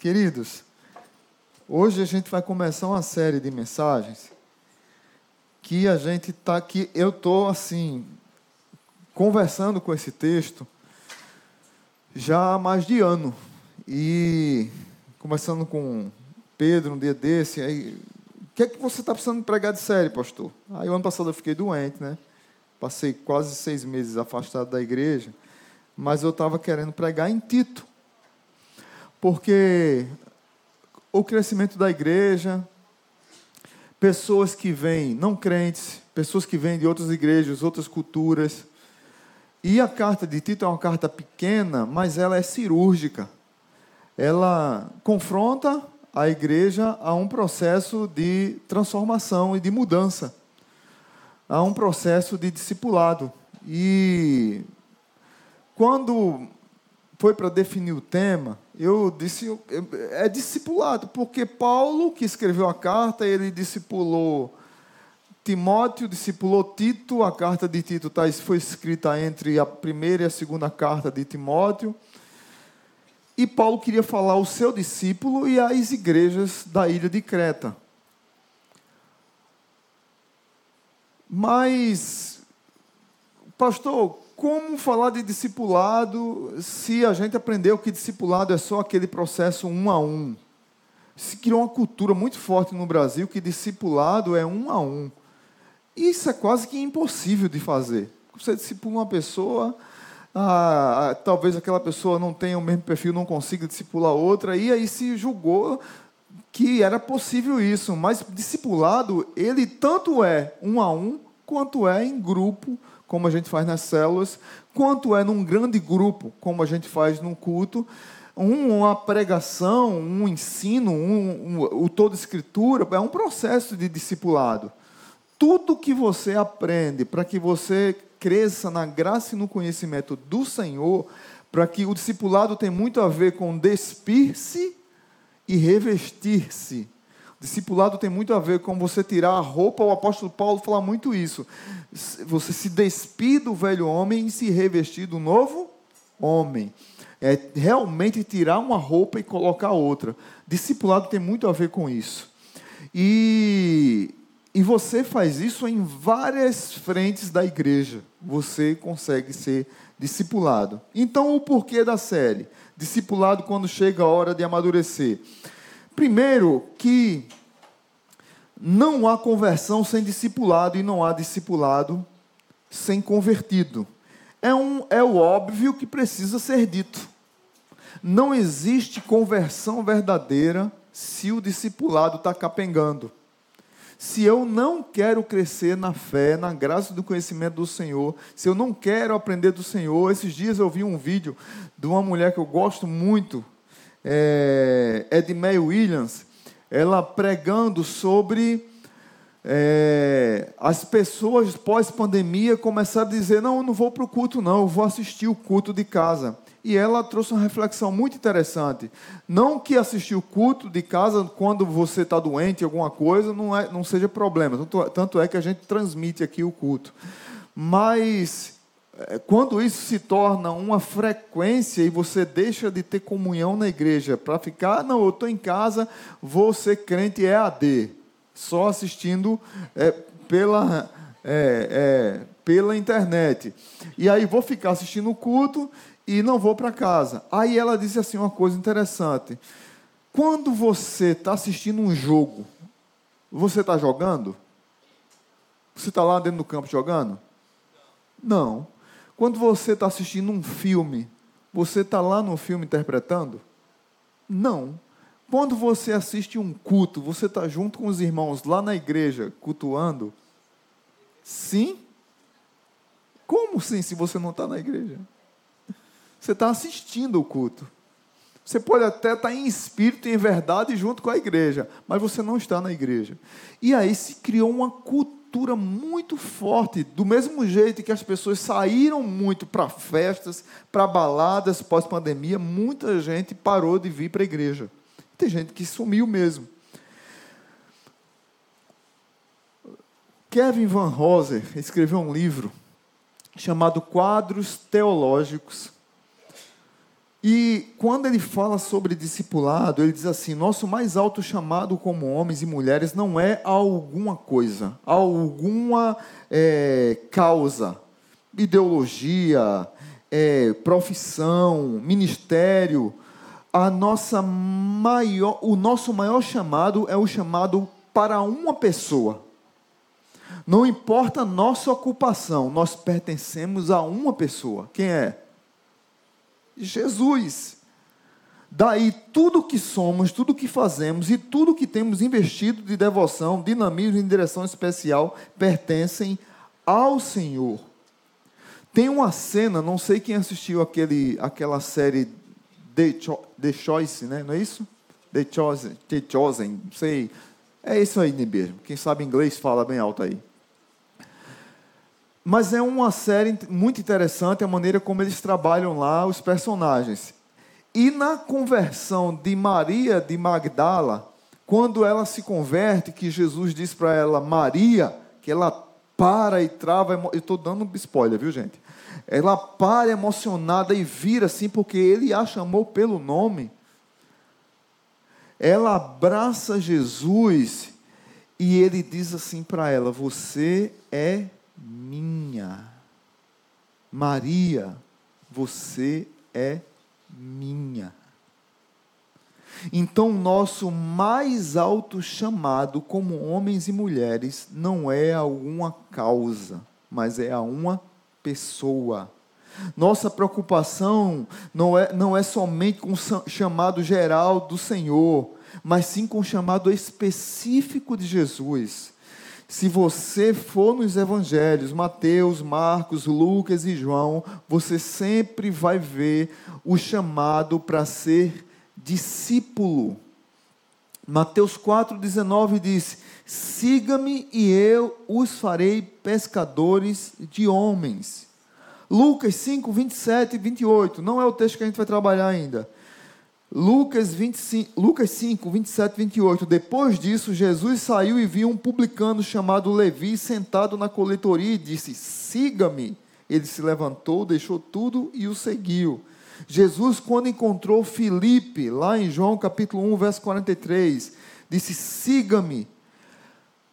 Queridos, hoje a gente vai começar uma série de mensagens que a gente tá que eu tô assim conversando com esse texto já há mais de ano e conversando com Pedro um dia desse aí o que é que você está precisando pregar de série, pastor? Aí o ano passado eu fiquei doente, né? Passei quase seis meses afastado da igreja, mas eu estava querendo pregar em Tito porque o crescimento da igreja, pessoas que vêm, não crentes, pessoas que vêm de outras igrejas, outras culturas. E a carta de Tito é uma carta pequena, mas ela é cirúrgica. Ela confronta a igreja a um processo de transformação e de mudança, a um processo de discipulado. E quando foi para definir o tema, eu disse, é discipulado, porque Paulo, que escreveu a carta, ele discipulou Timóteo, discipulou Tito, a carta de Tito tá, foi escrita entre a primeira e a segunda carta de Timóteo. E Paulo queria falar ao seu discípulo e às igrejas da ilha de Creta. Mas, pastor, como falar de discipulado se a gente aprendeu que discipulado é só aquele processo um a um? Se criou uma cultura muito forte no Brasil que discipulado é um a um. Isso é quase que impossível de fazer. Você discipula uma pessoa, ah, talvez aquela pessoa não tenha o mesmo perfil, não consiga discipular outra, e aí se julgou que era possível isso. Mas discipulado, ele tanto é um a um, quanto é em grupo, como a gente faz nas células, quanto é num grande grupo, como a gente faz num culto, uma pregação, um ensino, um, um, o toda escritura, é um processo de discipulado. Tudo que você aprende para que você cresça na graça e no conhecimento do Senhor, para que o discipulado tem muito a ver com despir-se e revestir-se Discipulado tem muito a ver com você tirar a roupa, o apóstolo Paulo fala muito isso. Você se despir do velho homem e se revestir do novo homem. É realmente tirar uma roupa e colocar outra. Discipulado tem muito a ver com isso. E, e você faz isso em várias frentes da igreja. Você consegue ser discipulado. Então, o porquê da série? Discipulado quando chega a hora de amadurecer. Primeiro, que não há conversão sem discipulado e não há discipulado sem convertido. É, um, é o óbvio que precisa ser dito. Não existe conversão verdadeira se o discipulado está capengando. Se eu não quero crescer na fé, na graça do conhecimento do Senhor, se eu não quero aprender do Senhor, esses dias eu vi um vídeo de uma mulher que eu gosto muito, é, Edmé Williams, ela pregando sobre é, as pessoas pós-pandemia começaram a dizer: não, eu não vou para o culto, não, eu vou assistir o culto de casa. E ela trouxe uma reflexão muito interessante. Não que assistir o culto de casa quando você está doente, alguma coisa, não, é, não seja problema. Tanto, tanto é que a gente transmite aqui o culto. Mas é, quando isso se torna uma frequência e você deixa de ter comunhão na igreja para ficar, não, eu estou em casa, vou ser crente EAD, só assistindo é, pela, é, é, pela internet. E aí vou ficar assistindo o culto e não vou para casa. Aí ela disse assim uma coisa interessante. Quando você está assistindo um jogo, você está jogando? Você está lá dentro do campo jogando? Não. Quando você está assistindo um filme, você está lá no filme interpretando? Não. Quando você assiste um culto, você está junto com os irmãos lá na igreja, cultuando? Sim? Como sim, se você não está na igreja? Você está assistindo o culto. Você pode até estar tá em espírito e em verdade junto com a igreja, mas você não está na igreja. E aí se criou uma cultura cultura muito forte, do mesmo jeito que as pessoas saíram muito para festas, para baladas pós-pandemia, muita gente parou de vir para a igreja. Tem gente que sumiu mesmo. Kevin Van Roser escreveu um livro chamado Quadros Teológicos. E quando ele fala sobre discipulado, ele diz assim: nosso mais alto chamado como homens e mulheres não é alguma coisa, alguma é, causa, ideologia, é, profissão, ministério. A nossa maior, o nosso maior chamado é o chamado para uma pessoa. Não importa a nossa ocupação, nós pertencemos a uma pessoa. Quem é? Jesus. Daí tudo que somos, tudo que fazemos e tudo que temos investido de devoção, dinamismo e direção especial pertencem ao Senhor. Tem uma cena, não sei quem assistiu aquele, aquela série The, Cho The Choice, né? não é isso? The Chosen, The Chosen, não sei. É isso aí mesmo. Quem sabe inglês fala bem alto aí. Mas é uma série muito interessante a maneira como eles trabalham lá os personagens. E na conversão de Maria de Magdala, quando ela se converte, que Jesus diz para ela, Maria, que ela para e trava. Eu estou dando um spoiler, viu, gente? Ela para emocionada e vira assim, porque ele a chamou pelo nome. Ela abraça Jesus e ele diz assim para ela: Você é minha. Maria, você é minha. Então, nosso mais alto chamado como homens e mulheres não é a uma causa, mas é a uma pessoa. Nossa preocupação não é, não é somente com o chamado geral do Senhor, mas sim com o chamado específico de Jesus. Se você for nos evangelhos, Mateus, Marcos, Lucas e João, você sempre vai ver o chamado para ser discípulo. Mateus 4,19 diz: Siga-me e eu os farei pescadores de homens. Lucas 5, 27 e 28, não é o texto que a gente vai trabalhar ainda. Lucas, 25, Lucas 5, 27 e 28. Depois disso, Jesus saiu e viu um publicano chamado Levi sentado na coletoria e disse: Siga-me. Ele se levantou, deixou tudo e o seguiu. Jesus, quando encontrou Filipe, lá em João capítulo 1, verso 43, disse: Siga-me.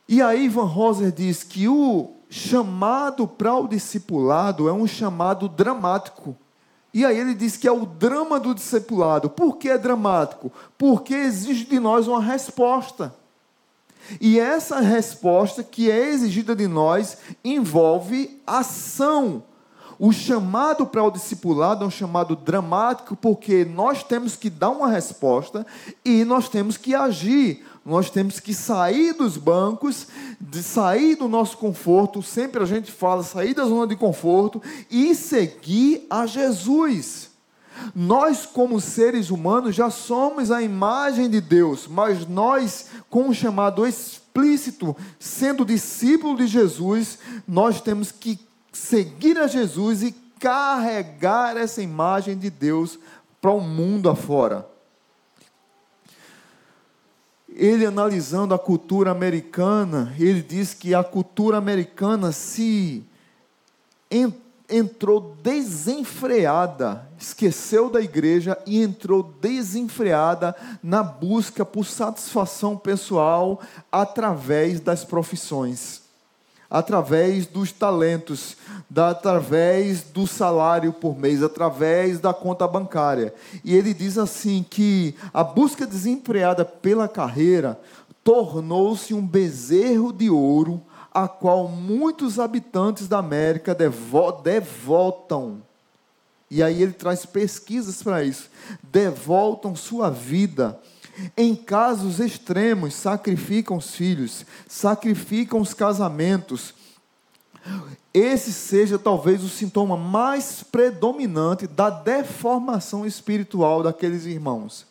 E aí, Ivan Roser diz que o chamado para o discipulado é um chamado dramático e aí ele diz que é o drama do discipulado. Por que é dramático? Porque exige de nós uma resposta. E essa resposta que é exigida de nós envolve ação. O chamado para o discipulado é um chamado dramático porque nós temos que dar uma resposta e nós temos que agir. Nós temos que sair dos bancos, de sair do nosso conforto, sempre a gente fala, sair da zona de conforto e seguir a Jesus. Nós, como seres humanos, já somos a imagem de Deus, mas nós, com o chamado explícito, sendo discípulo de Jesus, nós temos que seguir a Jesus e carregar essa imagem de Deus para o mundo afora ele analisando a cultura americana, ele diz que a cultura americana se entrou desenfreada, esqueceu da igreja e entrou desenfreada na busca por satisfação pessoal através das profissões através dos talentos, da, através do salário por mês, através da conta bancária. E ele diz assim que a busca desempreada pela carreira tornou-se um bezerro de ouro a qual muitos habitantes da América devo devotam. E aí ele traz pesquisas para isso. Devoltam sua vida em casos extremos, sacrificam os filhos, sacrificam os casamentos. Esse seja talvez o sintoma mais predominante da deformação espiritual daqueles irmãos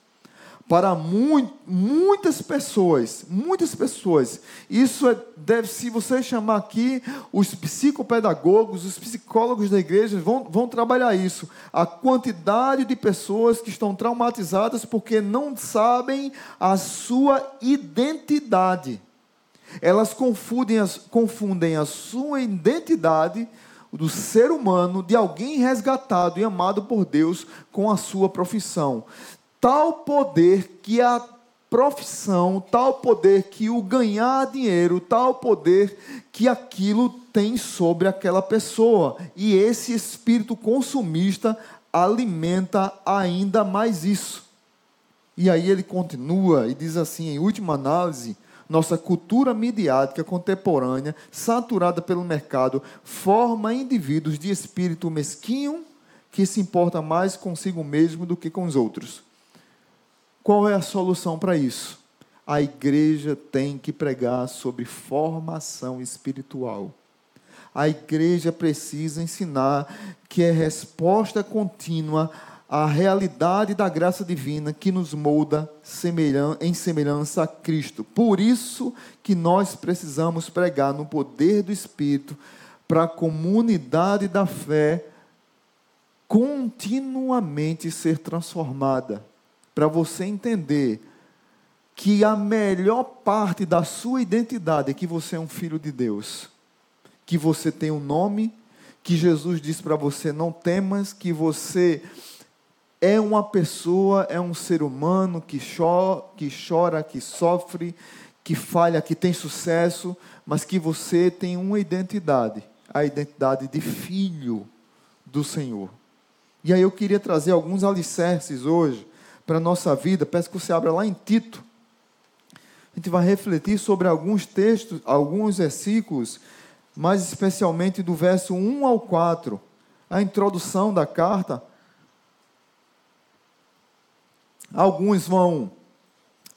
para muitas pessoas, muitas pessoas. Isso é, deve, se você chamar aqui, os psicopedagogos, os psicólogos da igreja vão, vão trabalhar isso. A quantidade de pessoas que estão traumatizadas porque não sabem a sua identidade. Elas confundem, as, confundem a sua identidade, do ser humano, de alguém resgatado e amado por Deus com a sua profissão. Tal poder que a profissão, tal poder que o ganhar dinheiro, tal poder que aquilo tem sobre aquela pessoa. E esse espírito consumista alimenta ainda mais isso. E aí ele continua e diz assim, em última análise, nossa cultura midiática contemporânea, saturada pelo mercado, forma indivíduos de espírito mesquinho que se importa mais consigo mesmo do que com os outros. Qual é a solução para isso? A igreja tem que pregar sobre formação espiritual. A igreja precisa ensinar que é resposta contínua a realidade da graça divina que nos molda em semelhança a Cristo. Por isso que nós precisamos pregar no poder do Espírito para a comunidade da fé continuamente ser transformada. Para você entender que a melhor parte da sua identidade é que você é um filho de Deus, que você tem um nome, que Jesus disse para você: não temas, que você é uma pessoa, é um ser humano que chora, que, chora, que sofre, que falha, que tem sucesso, mas que você tem uma identidade, a identidade de filho do Senhor. E aí eu queria trazer alguns alicerces hoje para a nossa vida. Peço que você abra lá em Tito. A gente vai refletir sobre alguns textos, alguns versículos, mais especialmente do verso 1 ao 4, a introdução da carta Alguns vão,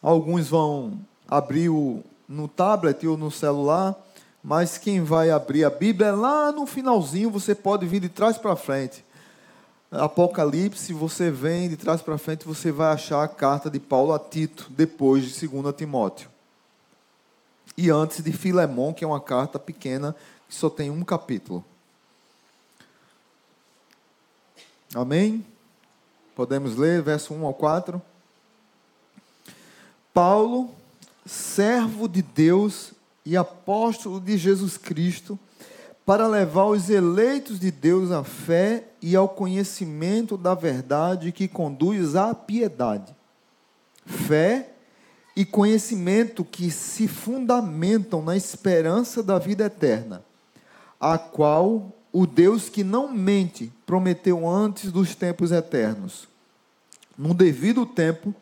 alguns vão abrir o, no tablet ou no celular, mas quem vai abrir a Bíblia é lá no finalzinho, você pode vir de trás para frente. Apocalipse, você vem de trás para frente, você vai achar a carta de Paulo a Tito, depois de 2 Timóteo. E antes de Filemão, que é uma carta pequena, que só tem um capítulo. Amém? Podemos ler, verso 1 ao 4. Paulo, servo de Deus e apóstolo de Jesus Cristo, para levar os eleitos de Deus à fé e ao conhecimento da verdade que conduz à piedade. Fé e conhecimento que se fundamentam na esperança da vida eterna, a qual o Deus que não mente prometeu antes dos tempos eternos. No devido tempo,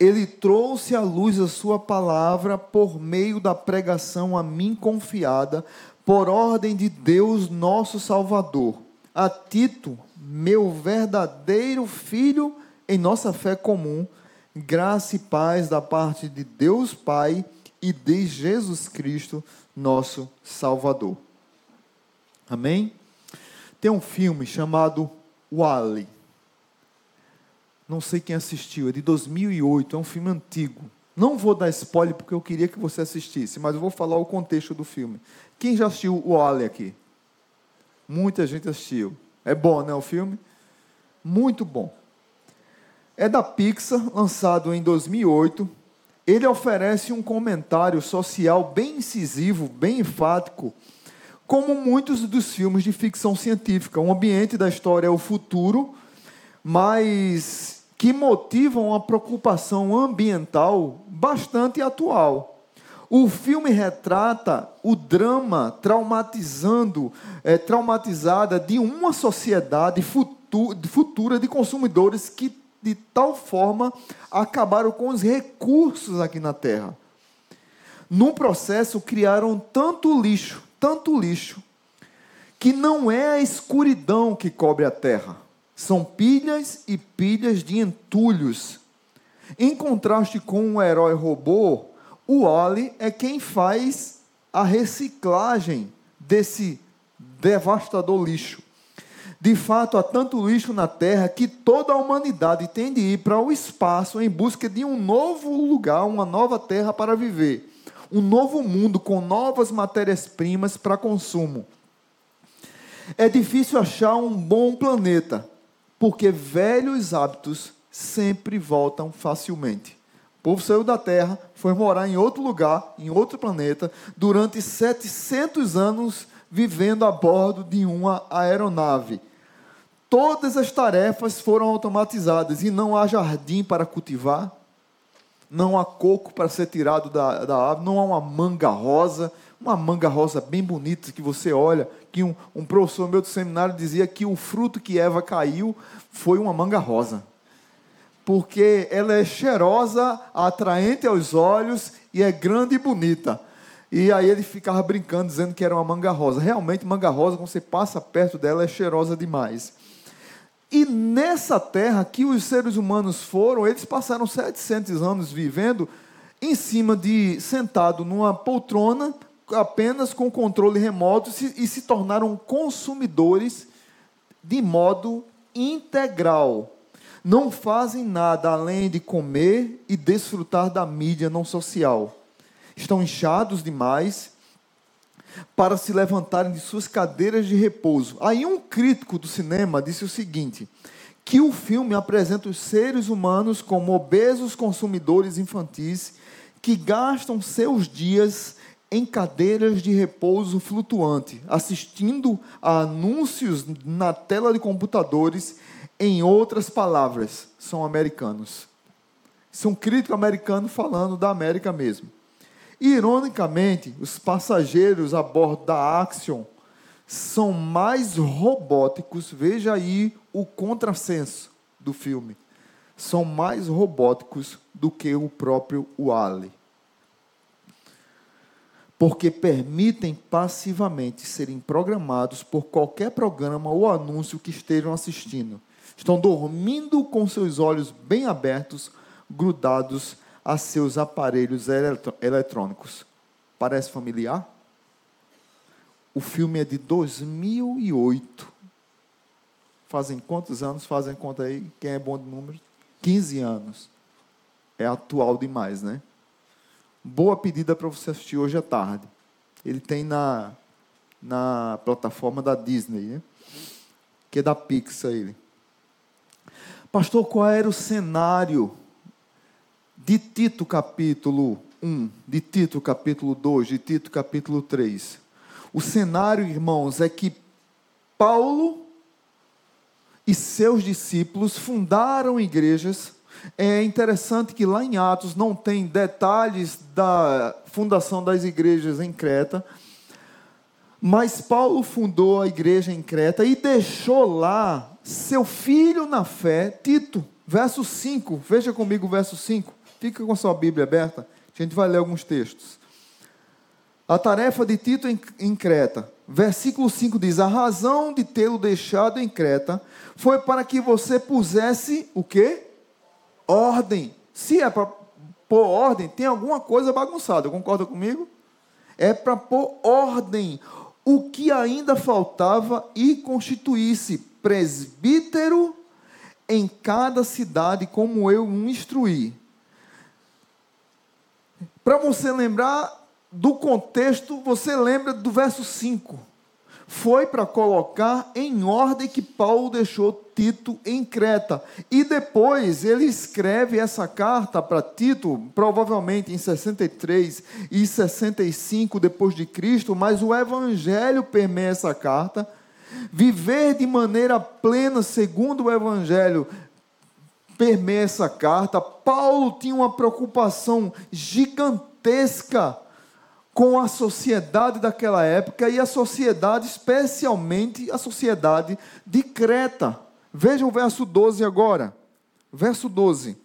ele trouxe à luz a sua palavra por meio da pregação a mim confiada, por ordem de Deus nosso Salvador. A Tito, meu verdadeiro filho em nossa fé comum, graça e paz da parte de Deus Pai e de Jesus Cristo, nosso Salvador. Amém? Tem um filme chamado Wally não sei quem assistiu, é de 2008, é um filme antigo. Não vou dar spoiler porque eu queria que você assistisse, mas eu vou falar o contexto do filme. Quem já assistiu o Ali aqui? Muita gente assistiu. É bom, né, o filme? Muito bom. É da Pixar, lançado em 2008. Ele oferece um comentário social bem incisivo, bem enfático, como muitos dos filmes de ficção científica. O ambiente da história é o futuro, mas que motivam uma preocupação ambiental bastante atual. O filme retrata o drama traumatizando, é, traumatizada de uma sociedade futura de consumidores que de tal forma acabaram com os recursos aqui na Terra. No processo criaram tanto lixo, tanto lixo, que não é a escuridão que cobre a Terra são pilhas e pilhas de entulhos. Em contraste com o herói robô, o Wally é quem faz a reciclagem desse devastador lixo. De fato, há tanto lixo na Terra que toda a humanidade tem de ir para o espaço em busca de um novo lugar, uma nova terra para viver. Um novo mundo com novas matérias-primas para consumo. É difícil achar um bom planeta, porque velhos hábitos sempre voltam facilmente. O povo saiu da terra, foi morar em outro lugar, em outro planeta, durante 700 anos vivendo a bordo de uma aeronave. Todas as tarefas foram automatizadas e não há jardim para cultivar, não há coco para ser tirado da, árvore, não há uma manga rosa, uma manga rosa bem bonita que você olha, que um, um professor meu do seminário dizia que o fruto que Eva caiu foi uma manga rosa. Porque ela é cheirosa, atraente aos olhos e é grande e bonita. E aí ele ficava brincando, dizendo que era uma manga rosa. Realmente, manga rosa, quando você passa perto dela, é cheirosa demais. E nessa terra que os seres humanos foram, eles passaram 700 anos vivendo em cima de, sentado numa poltrona, apenas com controle remoto, e se tornaram consumidores de modo integral. Não fazem nada além de comer e desfrutar da mídia não social. Estão inchados demais para se levantarem de suas cadeiras de repouso. Aí um crítico do cinema disse o seguinte: que o filme apresenta os seres humanos como obesos consumidores infantis que gastam seus dias em cadeiras de repouso flutuante, assistindo a anúncios na tela de computadores, em outras palavras, são americanos. Um crítico americano falando da América mesmo. Ironicamente, os passageiros a bordo da Axion são mais robóticos, veja aí o contrassenso do filme. São mais robóticos do que o próprio Wally. Porque permitem passivamente serem programados por qualquer programa ou anúncio que estejam assistindo. Estão dormindo com seus olhos bem abertos, grudados a seus aparelhos eletrônicos. Parece familiar? O filme é de 2008. Fazem quantos anos? Fazem conta aí. Quem é bom de números? 15 anos. É atual demais, né? Boa pedida para você assistir hoje à tarde. Ele tem na, na plataforma da Disney, né? que é da Pixar. Ele. Pastor, qual era o cenário de Tito capítulo 1, de Tito capítulo 2, de Tito capítulo 3. O cenário, irmãos, é que Paulo e seus discípulos fundaram igrejas. É interessante que lá em Atos não tem detalhes da fundação das igrejas em Creta, mas Paulo fundou a igreja em Creta e deixou lá seu filho na fé, Tito, verso 5. Veja comigo o verso 5. Fica com a sua Bíblia aberta, a gente vai ler alguns textos. A tarefa de Tito em Creta, versículo 5 diz: A razão de tê-lo deixado em Creta foi para que você pusesse o quê? Ordem. Se é para pôr ordem, tem alguma coisa bagunçada, concorda comigo? É para pôr ordem. O que ainda faltava e constituísse presbítero em cada cidade, como eu o instruí. Para você lembrar do contexto, você lembra do verso 5. Foi para colocar em ordem que Paulo deixou Tito em Creta. E depois ele escreve essa carta para Tito, provavelmente em 63 e 65 depois de Cristo, mas o evangelho permeia essa carta. Viver de maneira plena segundo o evangelho permeia essa carta. Paulo tinha uma preocupação gigantesca com a sociedade daquela época e a sociedade, especialmente a sociedade de Creta. Veja o verso 12 agora. Verso 12.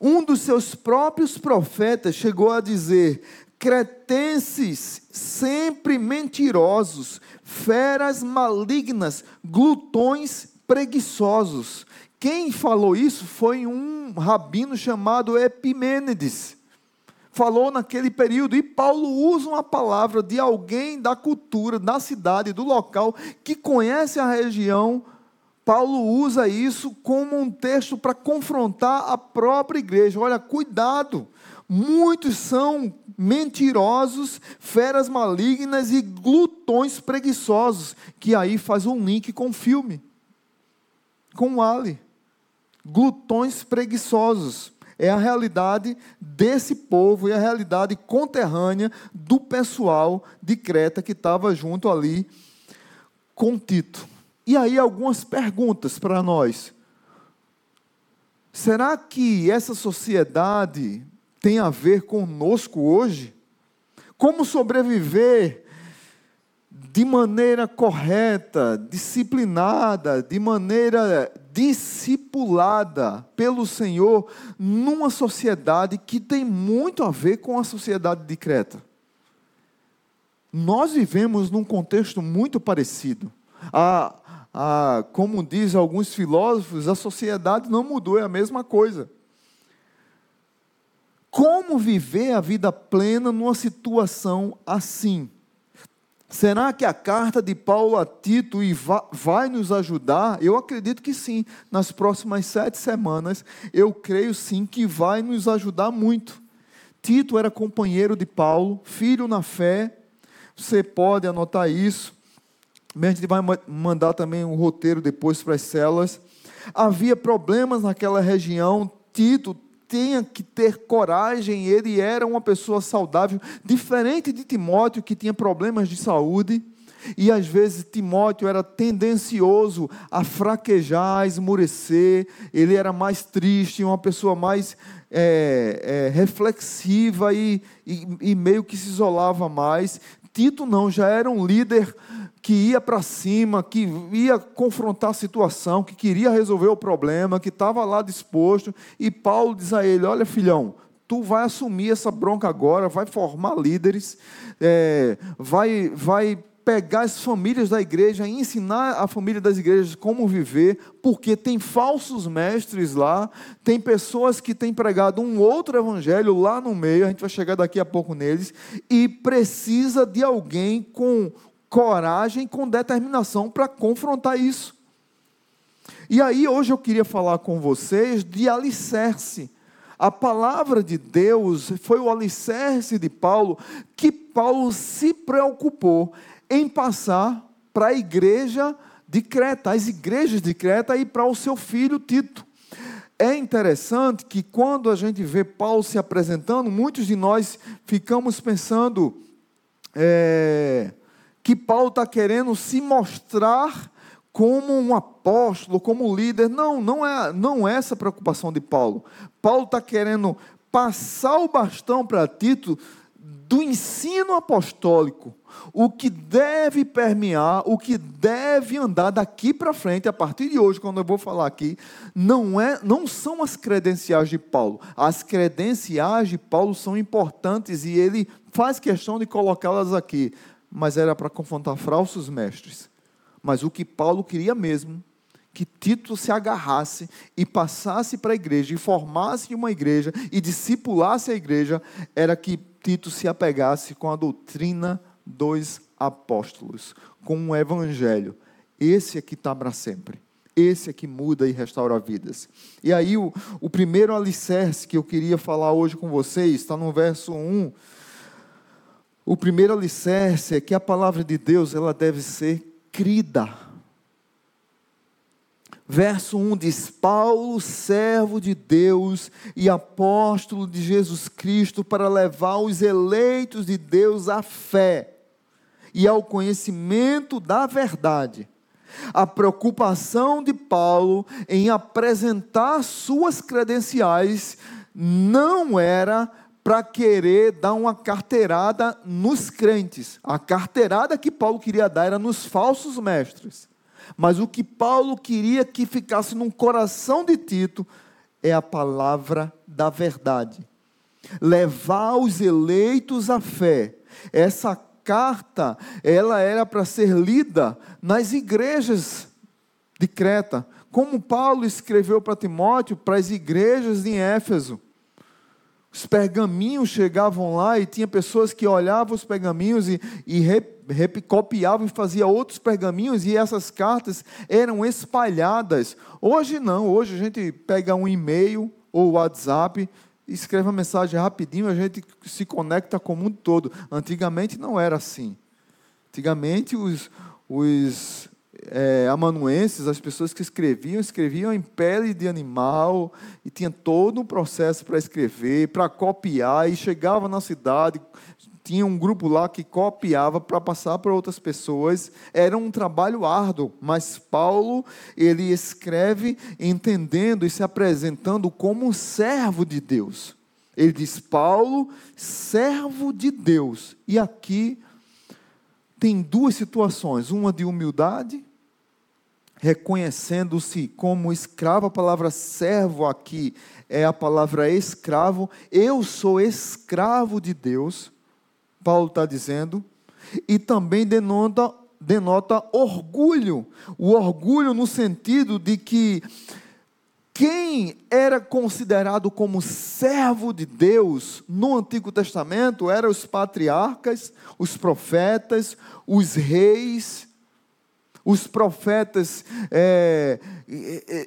Um dos seus próprios profetas chegou a dizer: cretenses sempre mentirosos, feras malignas, glutões preguiçosos. Quem falou isso foi um rabino chamado Epimênides. Falou naquele período, e Paulo usa uma palavra de alguém da cultura, da cidade, do local, que conhece a região. Paulo usa isso como um texto para confrontar a própria igreja. Olha, cuidado, muitos são mentirosos, feras malignas e glutões preguiçosos, que aí faz um link com o filme, com o Ali glutões preguiçosos. É a realidade desse povo e a realidade conterrânea do pessoal de Creta que estava junto ali com Tito. E aí, algumas perguntas para nós. Será que essa sociedade tem a ver conosco hoje? Como sobreviver de maneira correta, disciplinada, de maneira discipulada pelo Senhor numa sociedade que tem muito a ver com a sociedade de Creta. Nós vivemos num contexto muito parecido. A, a, como diz alguns filósofos, a sociedade não mudou, é a mesma coisa. Como viver a vida plena numa situação assim? Será que a carta de Paulo a Tito vai nos ajudar? Eu acredito que sim. Nas próximas sete semanas, eu creio sim que vai nos ajudar muito. Tito era companheiro de Paulo, filho na fé. Você pode anotar isso. A gente vai mandar também um roteiro depois para as células. Havia problemas naquela região. Tito tenha que ter coragem, ele era uma pessoa saudável, diferente de Timóteo, que tinha problemas de saúde. E às vezes Timóteo era tendencioso a fraquejar, a esmurecer, ele era mais triste, uma pessoa mais é, é, reflexiva e, e, e meio que se isolava mais. Tito não, já era um líder que ia para cima, que ia confrontar a situação, que queria resolver o problema, que estava lá disposto. E Paulo diz a ele: Olha, filhão, tu vai assumir essa bronca agora, vai formar líderes, é, vai, vai pegar as famílias da igreja ensinar a família das igrejas como viver, porque tem falsos mestres lá, tem pessoas que têm pregado um outro evangelho lá no meio, a gente vai chegar daqui a pouco neles, e precisa de alguém com coragem, com determinação para confrontar isso. E aí, hoje eu queria falar com vocês de alicerce. A palavra de Deus foi o alicerce de Paulo, que Paulo se preocupou em passar para a igreja de Creta, as igrejas de Creta e para o seu filho Tito. É interessante que quando a gente vê Paulo se apresentando, muitos de nós ficamos pensando, é, que Paulo está querendo se mostrar como um apóstolo, como líder. Não, não é, não é essa a preocupação de Paulo. Paulo está querendo passar o bastão para Tito do ensino apostólico, o que deve permear, o que deve andar daqui para frente, a partir de hoje, quando eu vou falar aqui, não, é, não são as credenciais de Paulo. As credenciais de Paulo são importantes e ele faz questão de colocá-las aqui mas era para confrontar falsos mestres. Mas o que Paulo queria mesmo, que Tito se agarrasse e passasse para a igreja, e formasse uma igreja, e discipulasse a igreja, era que Tito se apegasse com a doutrina dos apóstolos, com o evangelho. Esse é que está para sempre. Esse é que muda e restaura vidas. E aí, o, o primeiro alicerce que eu queria falar hoje com vocês está no verso 1 o primeiro alicerce é que a palavra de Deus ela deve ser crida. Verso 1 diz: Paulo, servo de Deus e apóstolo de Jesus Cristo, para levar os eleitos de Deus à fé e ao conhecimento da verdade. A preocupação de Paulo em apresentar suas credenciais não era para querer dar uma carteirada nos crentes. A carteirada que Paulo queria dar era nos falsos mestres. Mas o que Paulo queria que ficasse no coração de Tito é a palavra da verdade. Levar os eleitos à fé. Essa carta, ela era para ser lida nas igrejas de Creta, como Paulo escreveu para Timóteo, para as igrejas em Éfeso. Os pergaminhos chegavam lá e tinha pessoas que olhavam os pergaminhos e, e rep, copiavam e faziam outros pergaminhos e essas cartas eram espalhadas. Hoje não, hoje a gente pega um e-mail ou WhatsApp, escreve uma mensagem rapidinho, a gente se conecta com o mundo todo. Antigamente não era assim. Antigamente os, os, é, amanuenses, as pessoas que escreviam, escreviam em pele de animal e tinha todo um processo para escrever, para copiar, e chegava na cidade, tinha um grupo lá que copiava para passar para outras pessoas. Era um trabalho árduo, mas Paulo, ele escreve entendendo e se apresentando como um servo de Deus. Ele diz: Paulo, servo de Deus. E aqui tem duas situações: uma de humildade, reconhecendo-se como escravo, a palavra servo aqui é a palavra escravo. Eu sou escravo de Deus, Paulo está dizendo, e também denota, denota orgulho. O orgulho no sentido de que quem era considerado como servo de Deus no Antigo Testamento eram os patriarcas, os profetas, os reis. Os profetas é,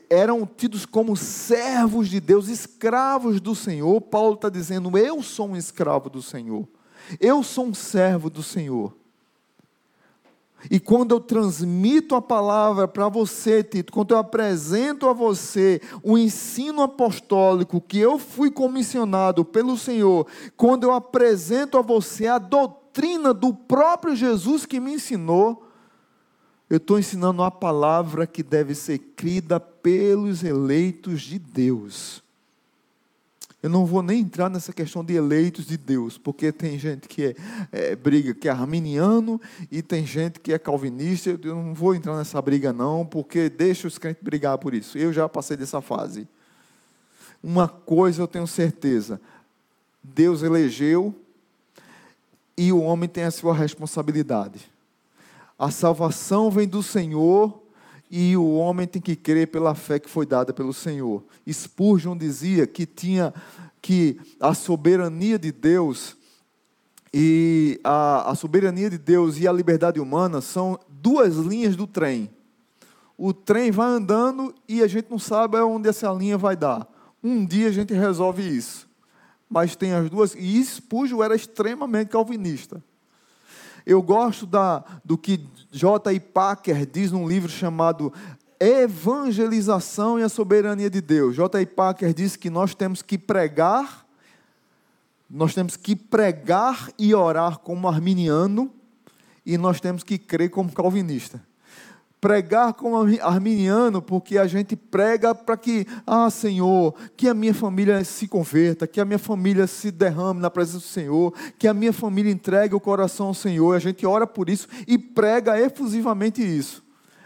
eram tidos como servos de Deus, escravos do Senhor. Paulo está dizendo: Eu sou um escravo do Senhor, eu sou um servo do Senhor. E quando eu transmito a palavra para você, Tito, quando eu apresento a você o ensino apostólico que eu fui comissionado pelo Senhor, quando eu apresento a você a doutrina do próprio Jesus que me ensinou, eu estou ensinando a palavra que deve ser crida pelos eleitos de Deus. Eu não vou nem entrar nessa questão de eleitos de Deus, porque tem gente que é, é, briga que é arminiano e tem gente que é calvinista. Eu não vou entrar nessa briga, não, porque deixa os crentes brigar por isso. Eu já passei dessa fase. Uma coisa eu tenho certeza: Deus elegeu e o homem tem a sua responsabilidade. A salvação vem do Senhor e o homem tem que crer pela fé que foi dada pelo Senhor. Spurgeon dizia que tinha que a soberania de Deus e a, a soberania de Deus e a liberdade humana são duas linhas do trem. O trem vai andando e a gente não sabe onde essa linha vai dar. Um dia a gente resolve isso. Mas tem as duas. E Spurgeon era extremamente calvinista. Eu gosto da, do que J.I. Packer diz num livro chamado Evangelização e a Soberania de Deus. J.I. Packer diz que nós temos que pregar, nós temos que pregar e orar como arminiano, e nós temos que crer como calvinista pregar como arminiano, porque a gente prega para que, ah, Senhor, que a minha família se converta, que a minha família se derrame na presença do Senhor, que a minha família entregue o coração ao Senhor. A gente ora por isso e prega efusivamente isso.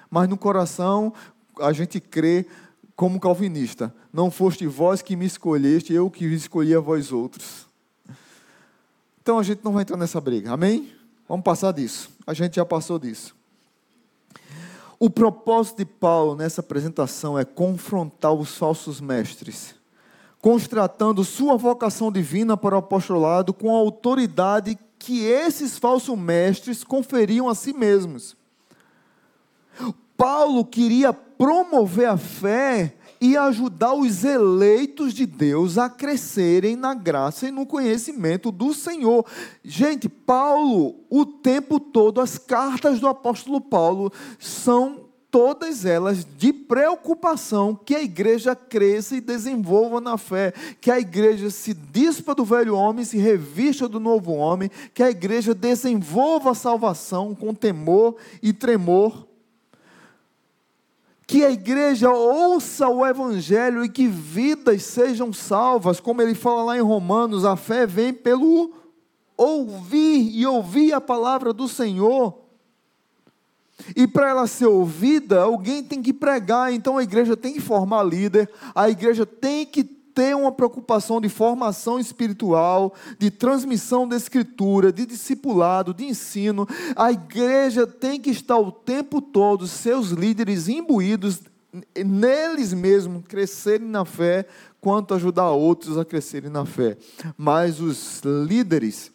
Mas no coração a gente crê como calvinista. Não foste vós que me escolheste, eu que escolhi a vós outros. Então a gente não vai entrar nessa briga, amém? Vamos passar disso. A gente já passou disso. O propósito de Paulo nessa apresentação é confrontar os falsos mestres, constatando sua vocação divina para o apostolado com a autoridade que esses falsos mestres conferiam a si mesmos. Paulo queria promover a fé e ajudar os eleitos de Deus a crescerem na graça e no conhecimento do Senhor. Gente, Paulo, o tempo todo, as cartas do apóstolo Paulo são todas elas de preocupação que a igreja cresça e desenvolva na fé, que a igreja se dispa do velho homem, se revista do novo homem, que a igreja desenvolva a salvação com temor e tremor que a igreja ouça o evangelho e que vidas sejam salvas, como ele fala lá em Romanos, a fé vem pelo ouvir e ouvir a palavra do Senhor. E para ela ser ouvida, alguém tem que pregar, então a igreja tem que formar líder, a igreja tem que ter uma preocupação de formação espiritual, de transmissão da escritura, de discipulado, de ensino. A igreja tem que estar o tempo todo, seus líderes imbuídos neles mesmos, crescerem na fé, quanto ajudar outros a crescerem na fé. Mas os líderes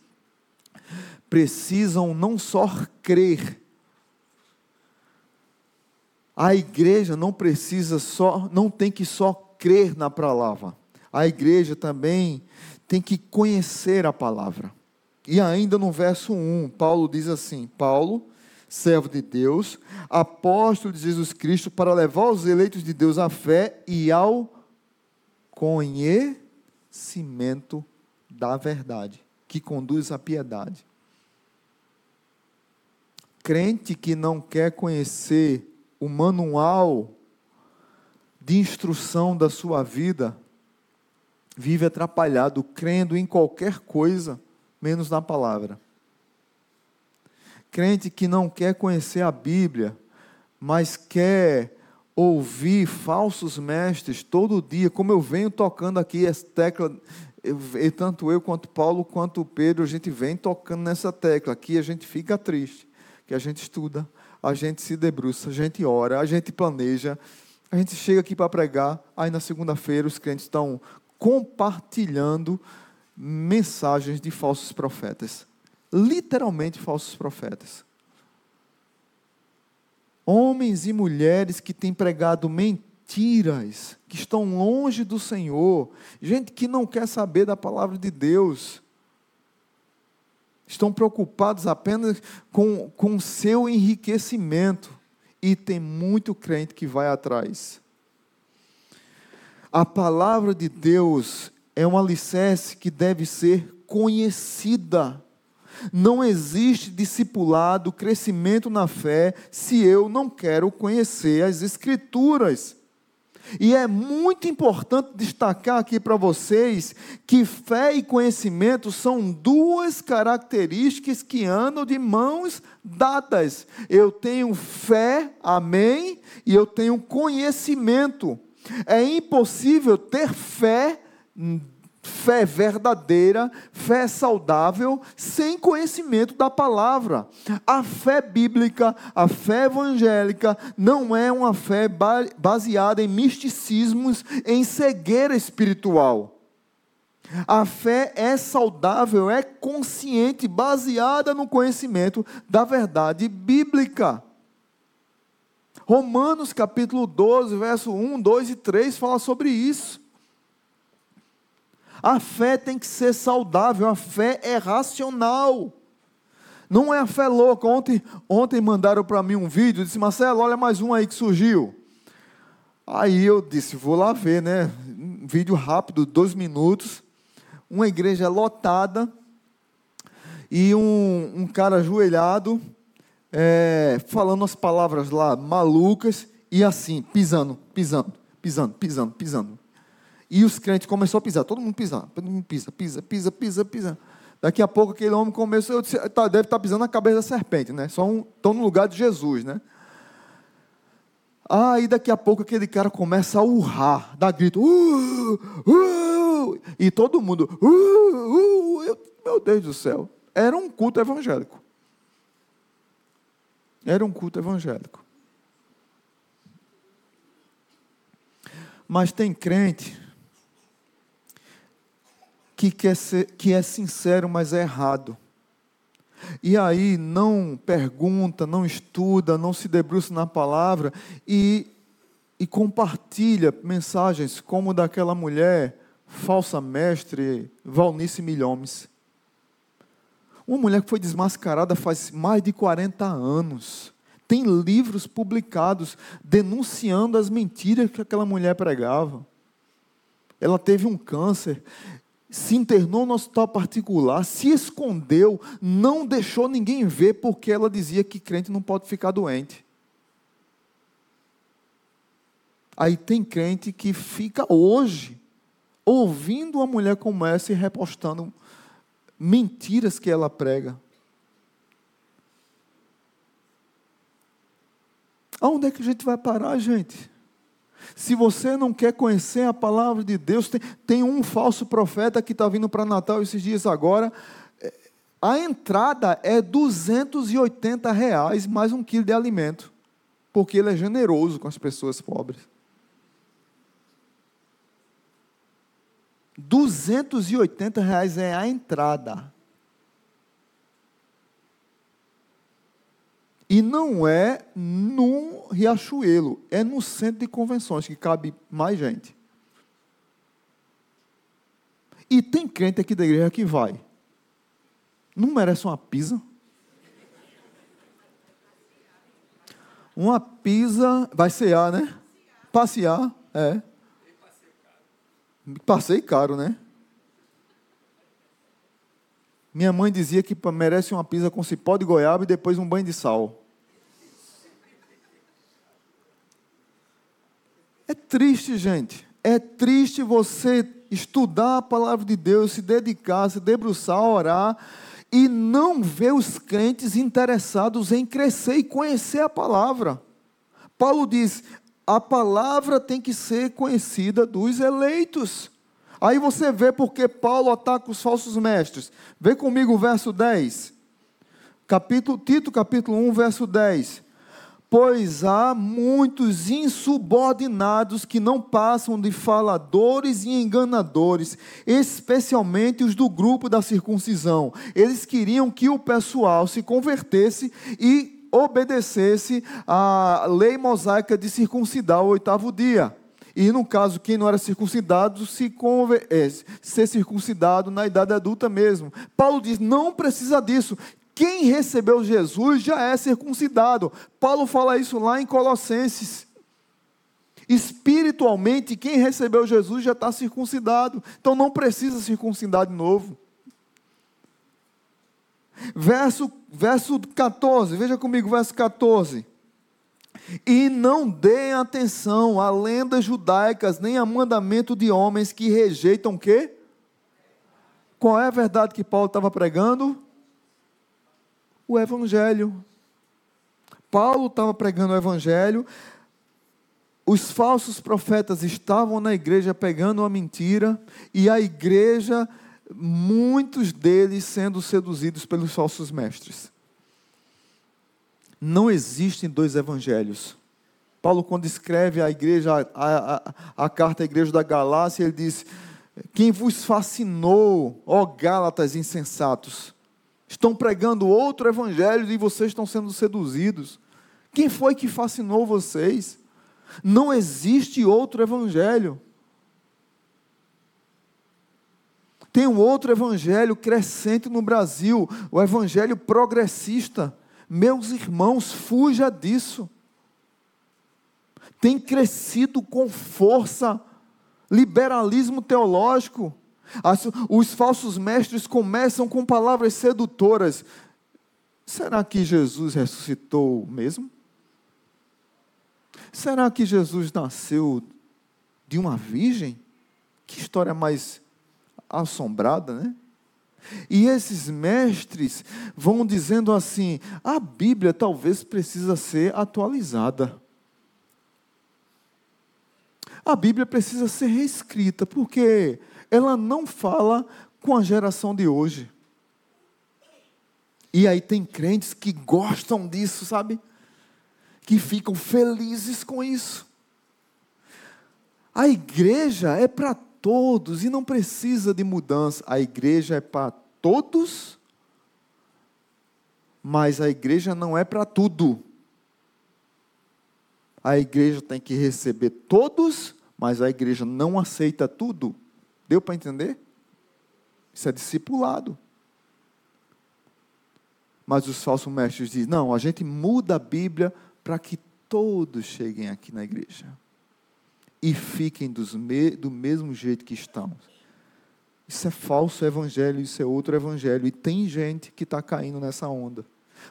precisam não só crer, a igreja não precisa só, não tem que só crer na palavra a igreja também tem que conhecer a palavra. E ainda no verso 1, Paulo diz assim: Paulo, servo de Deus, apóstolo de Jesus Cristo, para levar os eleitos de Deus à fé e ao conhecimento da verdade, que conduz à piedade. Crente que não quer conhecer o manual de instrução da sua vida, vive atrapalhado, crendo em qualquer coisa, menos na palavra. Crente que não quer conhecer a Bíblia, mas quer ouvir falsos mestres todo dia, como eu venho tocando aqui essa tecla, eu, tanto eu quanto Paulo quanto Pedro, a gente vem tocando nessa tecla. Aqui a gente fica triste, que a gente estuda, a gente se debruça, a gente ora, a gente planeja, a gente chega aqui para pregar, aí na segunda-feira os crentes estão compartilhando mensagens de falsos profetas. Literalmente falsos profetas. Homens e mulheres que têm pregado mentiras, que estão longe do Senhor, gente que não quer saber da palavra de Deus, estão preocupados apenas com o seu enriquecimento, e tem muito crente que vai atrás. A palavra de Deus é um alicerce que deve ser conhecida. Não existe discipulado, crescimento na fé, se eu não quero conhecer as Escrituras. E é muito importante destacar aqui para vocês que fé e conhecimento são duas características que andam de mãos dadas. Eu tenho fé, amém, e eu tenho conhecimento. É impossível ter fé fé verdadeira, fé saudável, sem conhecimento da palavra. A fé bíblica, a fé evangélica, não é uma fé baseada em misticismos, em cegueira espiritual. A fé é saudável, é consciente, baseada no conhecimento da verdade bíblica. Romanos capítulo 12, verso 1, 2 e 3 fala sobre isso. A fé tem que ser saudável, a fé é racional. Não é a fé louca. Ontem, ontem mandaram para mim um vídeo, disse, Marcelo, olha mais um aí que surgiu. Aí eu disse, vou lá ver, né? Um vídeo rápido, dois minutos. Uma igreja lotada e um, um cara ajoelhado, é, falando as palavras lá malucas e assim, pisando, pisando, pisando, pisando, pisando. E os crentes começaram a pisar, todo mundo pisando, todo mundo pisa, pisa, pisa, pisa, pisa. Daqui a pouco aquele homem começou, tá, deve estar tá pisando na cabeça da serpente, né? Só um, estão no lugar de Jesus, né? Aí daqui a pouco aquele cara começa a urrar, dá grito, uh, uh, e todo mundo, uh, uh, eu, meu Deus do céu, era um culto evangélico. Era um culto evangélico. Mas tem crente que, quer ser, que é sincero, mas é errado. E aí não pergunta, não estuda, não se debruça na palavra e, e compartilha mensagens como daquela mulher, falsa mestre, Valnice Milhomes. Uma mulher que foi desmascarada faz mais de 40 anos. Tem livros publicados denunciando as mentiras que aquela mulher pregava. Ela teve um câncer, se internou no hospital particular, se escondeu, não deixou ninguém ver, porque ela dizia que crente não pode ficar doente. Aí tem crente que fica hoje ouvindo uma mulher como essa e repostando mentiras que ela prega. Aonde é que a gente vai parar, gente? Se você não quer conhecer a palavra de Deus, tem, tem um falso profeta que está vindo para Natal esses dias agora. É, a entrada é 280 reais mais um quilo de alimento, porque ele é generoso com as pessoas pobres. 280 reais é a entrada. E não é num Riachuelo, é no centro de convenções, que cabe mais gente. E tem crente aqui da igreja que vai. Não merece uma pizza? Uma pizza. Vai cear, né? Passear, é. Passei caro, né? Minha mãe dizia que merece uma pizza com cipó de goiaba e depois um banho de sal. É triste, gente. É triste você estudar a palavra de Deus, se dedicar, se debruçar, orar e não ver os crentes interessados em crescer e conhecer a palavra. Paulo diz: a palavra tem que ser conhecida dos eleitos. Aí você vê porque Paulo ataca os falsos mestres. Vê comigo o verso 10. Capítulo, Tito capítulo 1, verso 10. Pois há muitos insubordinados que não passam de faladores e enganadores, especialmente os do grupo da circuncisão. Eles queriam que o pessoal se convertesse e obedecesse à lei mosaica de circuncidar o oitavo dia. E no caso, quem não era circuncidado, se conver... é, ser circuncidado na idade adulta mesmo. Paulo diz: não precisa disso. Quem recebeu Jesus já é circuncidado. Paulo fala isso lá em Colossenses. Espiritualmente, quem recebeu Jesus já está circuncidado. Então não precisa circuncidar de novo. Verso, verso 14, veja comigo, verso 14. E não deem atenção a lendas judaicas, nem a mandamento de homens que rejeitam o quê? Qual é a verdade que Paulo estava pregando? O Evangelho. Paulo estava pregando o Evangelho, os falsos profetas estavam na igreja pegando uma mentira, e a igreja, muitos deles sendo seduzidos pelos falsos mestres. Não existem dois evangelhos. Paulo, quando escreve a igreja, a, a, a carta à igreja da Galácia, ele diz: Quem vos fascinou, ó Gálatas insensatos, estão pregando outro evangelho e vocês estão sendo seduzidos. Quem foi que fascinou vocês? Não existe outro evangelho. Tem um outro evangelho crescente no Brasil, o evangelho progressista meus irmãos, fuja disso. Tem crescido com força liberalismo teológico. As, os falsos mestres começam com palavras sedutoras. Será que Jesus ressuscitou mesmo? Será que Jesus nasceu de uma virgem? Que história mais assombrada, né? E esses mestres vão dizendo assim: a Bíblia talvez precisa ser atualizada. A Bíblia precisa ser reescrita, porque ela não fala com a geração de hoje. E aí tem crentes que gostam disso, sabe? Que ficam felizes com isso. A igreja é para todos e não precisa de mudança. A igreja é para todos, mas a igreja não é para tudo. A igreja tem que receber todos, mas a igreja não aceita tudo. Deu para entender? Isso é discipulado. Mas os falsos mestres dizem: não, a gente muda a Bíblia para que todos cheguem aqui na igreja e fiquem me, do mesmo jeito que estão. Isso é falso evangelho, isso é outro evangelho. E tem gente que está caindo nessa onda.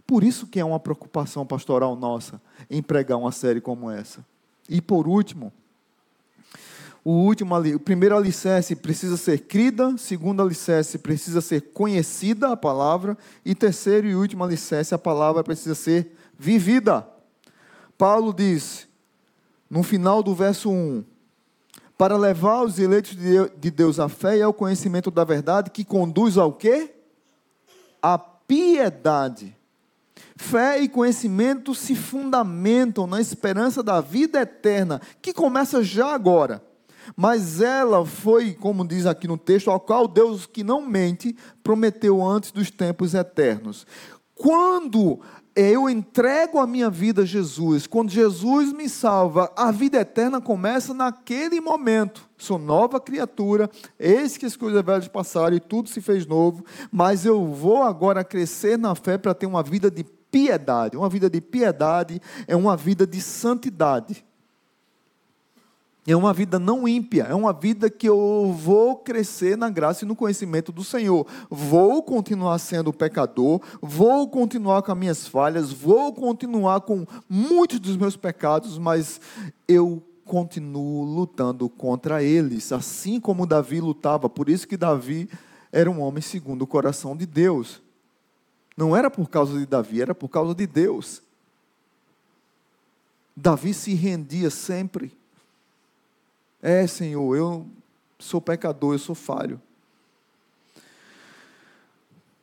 Por isso que é uma preocupação pastoral nossa em pregar uma série como essa. E por último, o último o primeiro alicerce precisa ser crida, segundo alicerce precisa ser conhecida a palavra, e terceiro e último alicerce, a palavra precisa ser vivida. Paulo diz: no final do verso 1, para levar os eleitos de Deus à fé e ao conhecimento da verdade, que conduz ao quê? A piedade. Fé e conhecimento se fundamentam na esperança da vida eterna, que começa já agora. Mas ela foi, como diz aqui no texto, ao qual Deus que não mente prometeu antes dos tempos eternos. Quando eu entrego a minha vida a Jesus, quando Jesus me salva, a vida eterna começa naquele momento. Sou nova criatura, eis que as coisas velhas passaram e tudo se fez novo, mas eu vou agora crescer na fé para ter uma vida de piedade. Uma vida de piedade é uma vida de santidade. É uma vida não ímpia, é uma vida que eu vou crescer na graça e no conhecimento do Senhor. Vou continuar sendo pecador, vou continuar com as minhas falhas, vou continuar com muitos dos meus pecados, mas eu continuo lutando contra eles, assim como Davi lutava. Por isso que Davi era um homem segundo o coração de Deus. Não era por causa de Davi, era por causa de Deus. Davi se rendia sempre. É, Senhor, eu sou pecador, eu sou falho.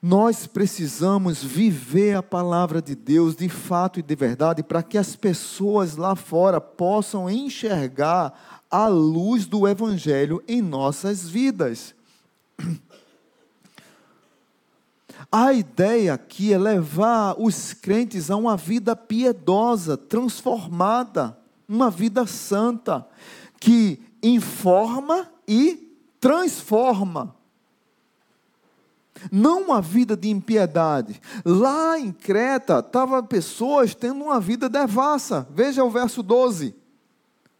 Nós precisamos viver a palavra de Deus de fato e de verdade para que as pessoas lá fora possam enxergar a luz do Evangelho em nossas vidas. A ideia aqui é levar os crentes a uma vida piedosa, transformada, uma vida santa, que informa e transforma. Não uma vida de impiedade. Lá em Creta, estavam pessoas tendo uma vida devassa. Veja o verso 12.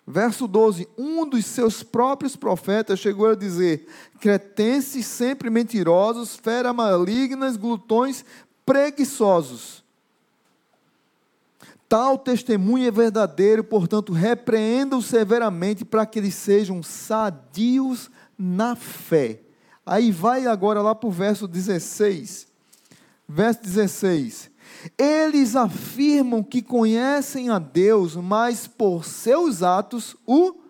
Verso 12: Um dos seus próprios profetas chegou a dizer: Cretenses sempre mentirosos, feras malignas, glutões, preguiçosos. Tal testemunho é verdadeiro, portanto, repreenda-o severamente para que eles sejam sadios na fé. Aí vai agora lá para o verso 16. Verso 16. Eles afirmam que conhecem a Deus, mas por seus atos o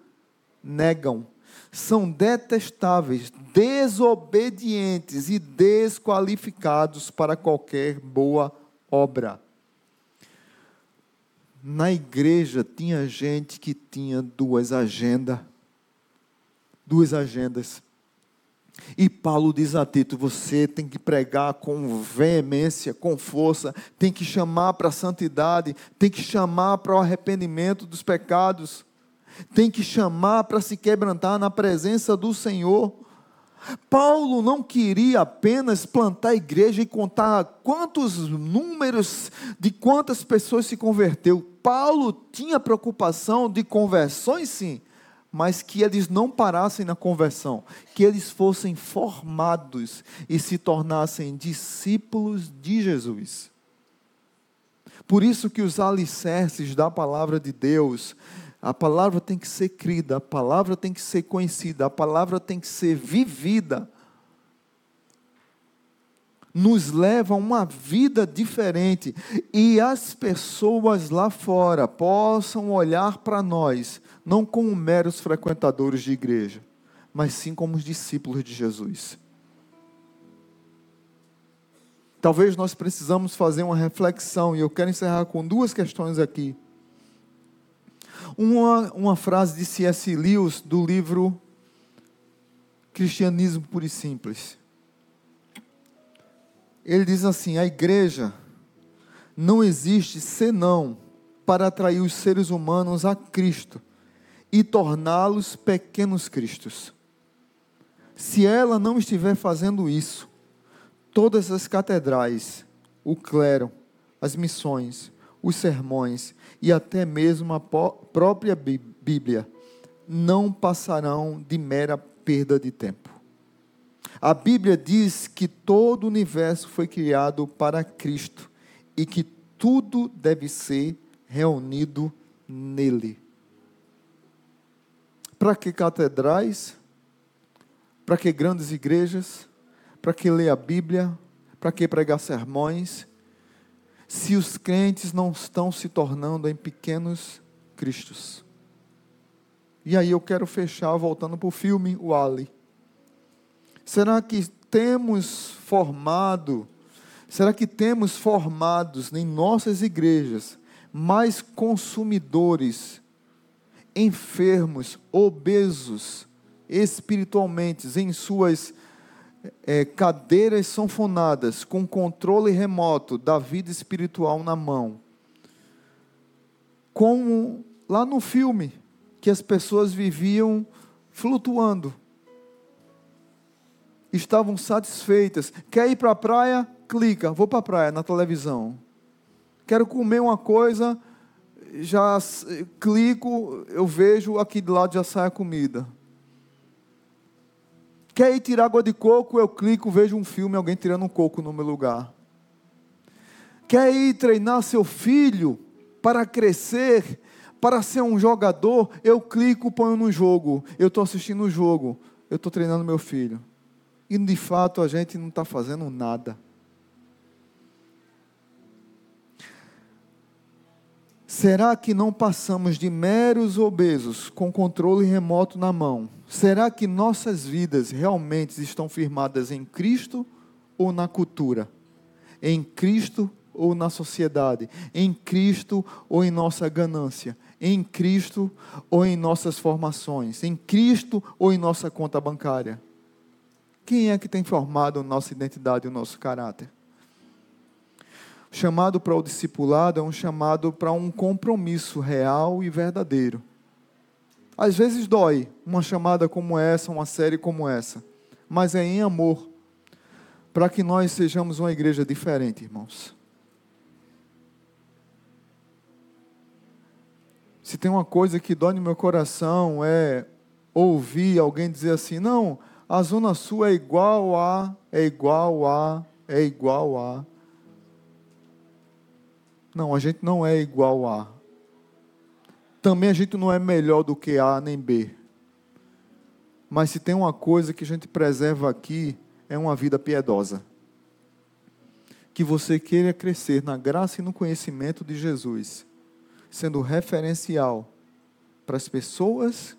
negam. São detestáveis, desobedientes e desqualificados para qualquer boa obra. Na igreja tinha gente que tinha duas agendas. Duas agendas. E Paulo diz a Tito: você tem que pregar com veemência, com força, tem que chamar para a santidade, tem que chamar para o arrependimento dos pecados, tem que chamar para se quebrantar na presença do Senhor. Paulo não queria apenas plantar a igreja e contar quantos números de quantas pessoas se converteu. Paulo tinha preocupação de conversões, sim, mas que eles não parassem na conversão, que eles fossem formados e se tornassem discípulos de Jesus. Por isso que os alicerces da palavra de Deus, a palavra tem que ser crida, a palavra tem que ser conhecida, a palavra tem que ser vivida. Nos leva a uma vida diferente e as pessoas lá fora possam olhar para nós não como meros frequentadores de igreja, mas sim como os discípulos de Jesus. Talvez nós precisamos fazer uma reflexão, e eu quero encerrar com duas questões aqui. Uma, uma frase de C.S. Lewis, do livro Cristianismo Puro e Simples. Ele diz assim: a igreja não existe senão para atrair os seres humanos a Cristo e torná-los pequenos cristos. Se ela não estiver fazendo isso, todas as catedrais, o clero, as missões, os sermões e até mesmo a própria Bíblia não passarão de mera perda de tempo. A Bíblia diz que todo o universo foi criado para Cristo e que tudo deve ser reunido nele. Para que catedrais? Para que grandes igrejas? Para que ler a Bíblia? Para que pregar sermões? Se os crentes não estão se tornando em pequenos cristos. E aí eu quero fechar voltando para o filme O Ali. Será que temos formado, será que temos formados em nossas igrejas mais consumidores enfermos, obesos, espiritualmente, em suas é, cadeiras sanfonadas, com controle remoto da vida espiritual na mão. Como lá no filme, que as pessoas viviam flutuando. Estavam satisfeitas. Quer ir para a praia? Clica, vou para a praia na televisão. Quero comer uma coisa, já clico, eu vejo aqui do lado já sai a comida. Quer ir tirar água de coco, eu clico, vejo um filme, alguém tirando um coco no meu lugar. Quer ir treinar seu filho para crescer, para ser um jogador, eu clico, ponho no jogo. Eu estou assistindo o jogo, eu estou treinando meu filho. E de fato a gente não está fazendo nada. Será que não passamos de meros obesos com controle remoto na mão? Será que nossas vidas realmente estão firmadas em Cristo ou na cultura? Em Cristo ou na sociedade? Em Cristo ou em nossa ganância? Em Cristo ou em nossas formações? Em Cristo ou em nossa conta bancária? Quem é que tem formado nossa identidade e o nosso caráter? chamado para o discipulado é um chamado para um compromisso real e verdadeiro. Às vezes dói uma chamada como essa, uma série como essa, mas é em amor, para que nós sejamos uma igreja diferente, irmãos. Se tem uma coisa que dói no meu coração é ouvir alguém dizer assim: não, a Zona Sul é igual a, é igual a, é igual a. Não, a gente não é igual a. Também a gente não é melhor do que A nem B. Mas se tem uma coisa que a gente preserva aqui, é uma vida piedosa. Que você queira crescer na graça e no conhecimento de Jesus, sendo referencial para as pessoas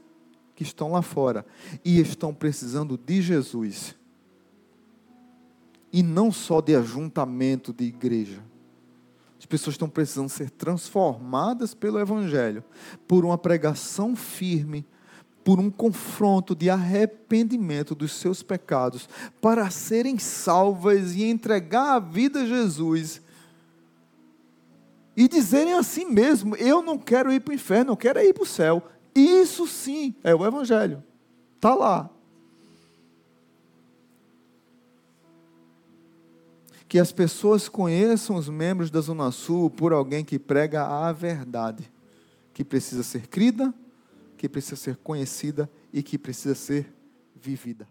que estão lá fora e estão precisando de Jesus. E não só de ajuntamento de igreja as pessoas estão precisando ser transformadas pelo Evangelho, por uma pregação firme, por um confronto de arrependimento dos seus pecados, para serem salvas e entregar a vida a Jesus. E dizerem assim mesmo: eu não quero ir para o inferno, eu quero ir para o céu. Isso sim é o Evangelho. Está lá. que as pessoas conheçam os membros da Zona Sul por alguém que prega a verdade, que precisa ser crida, que precisa ser conhecida e que precisa ser vivida.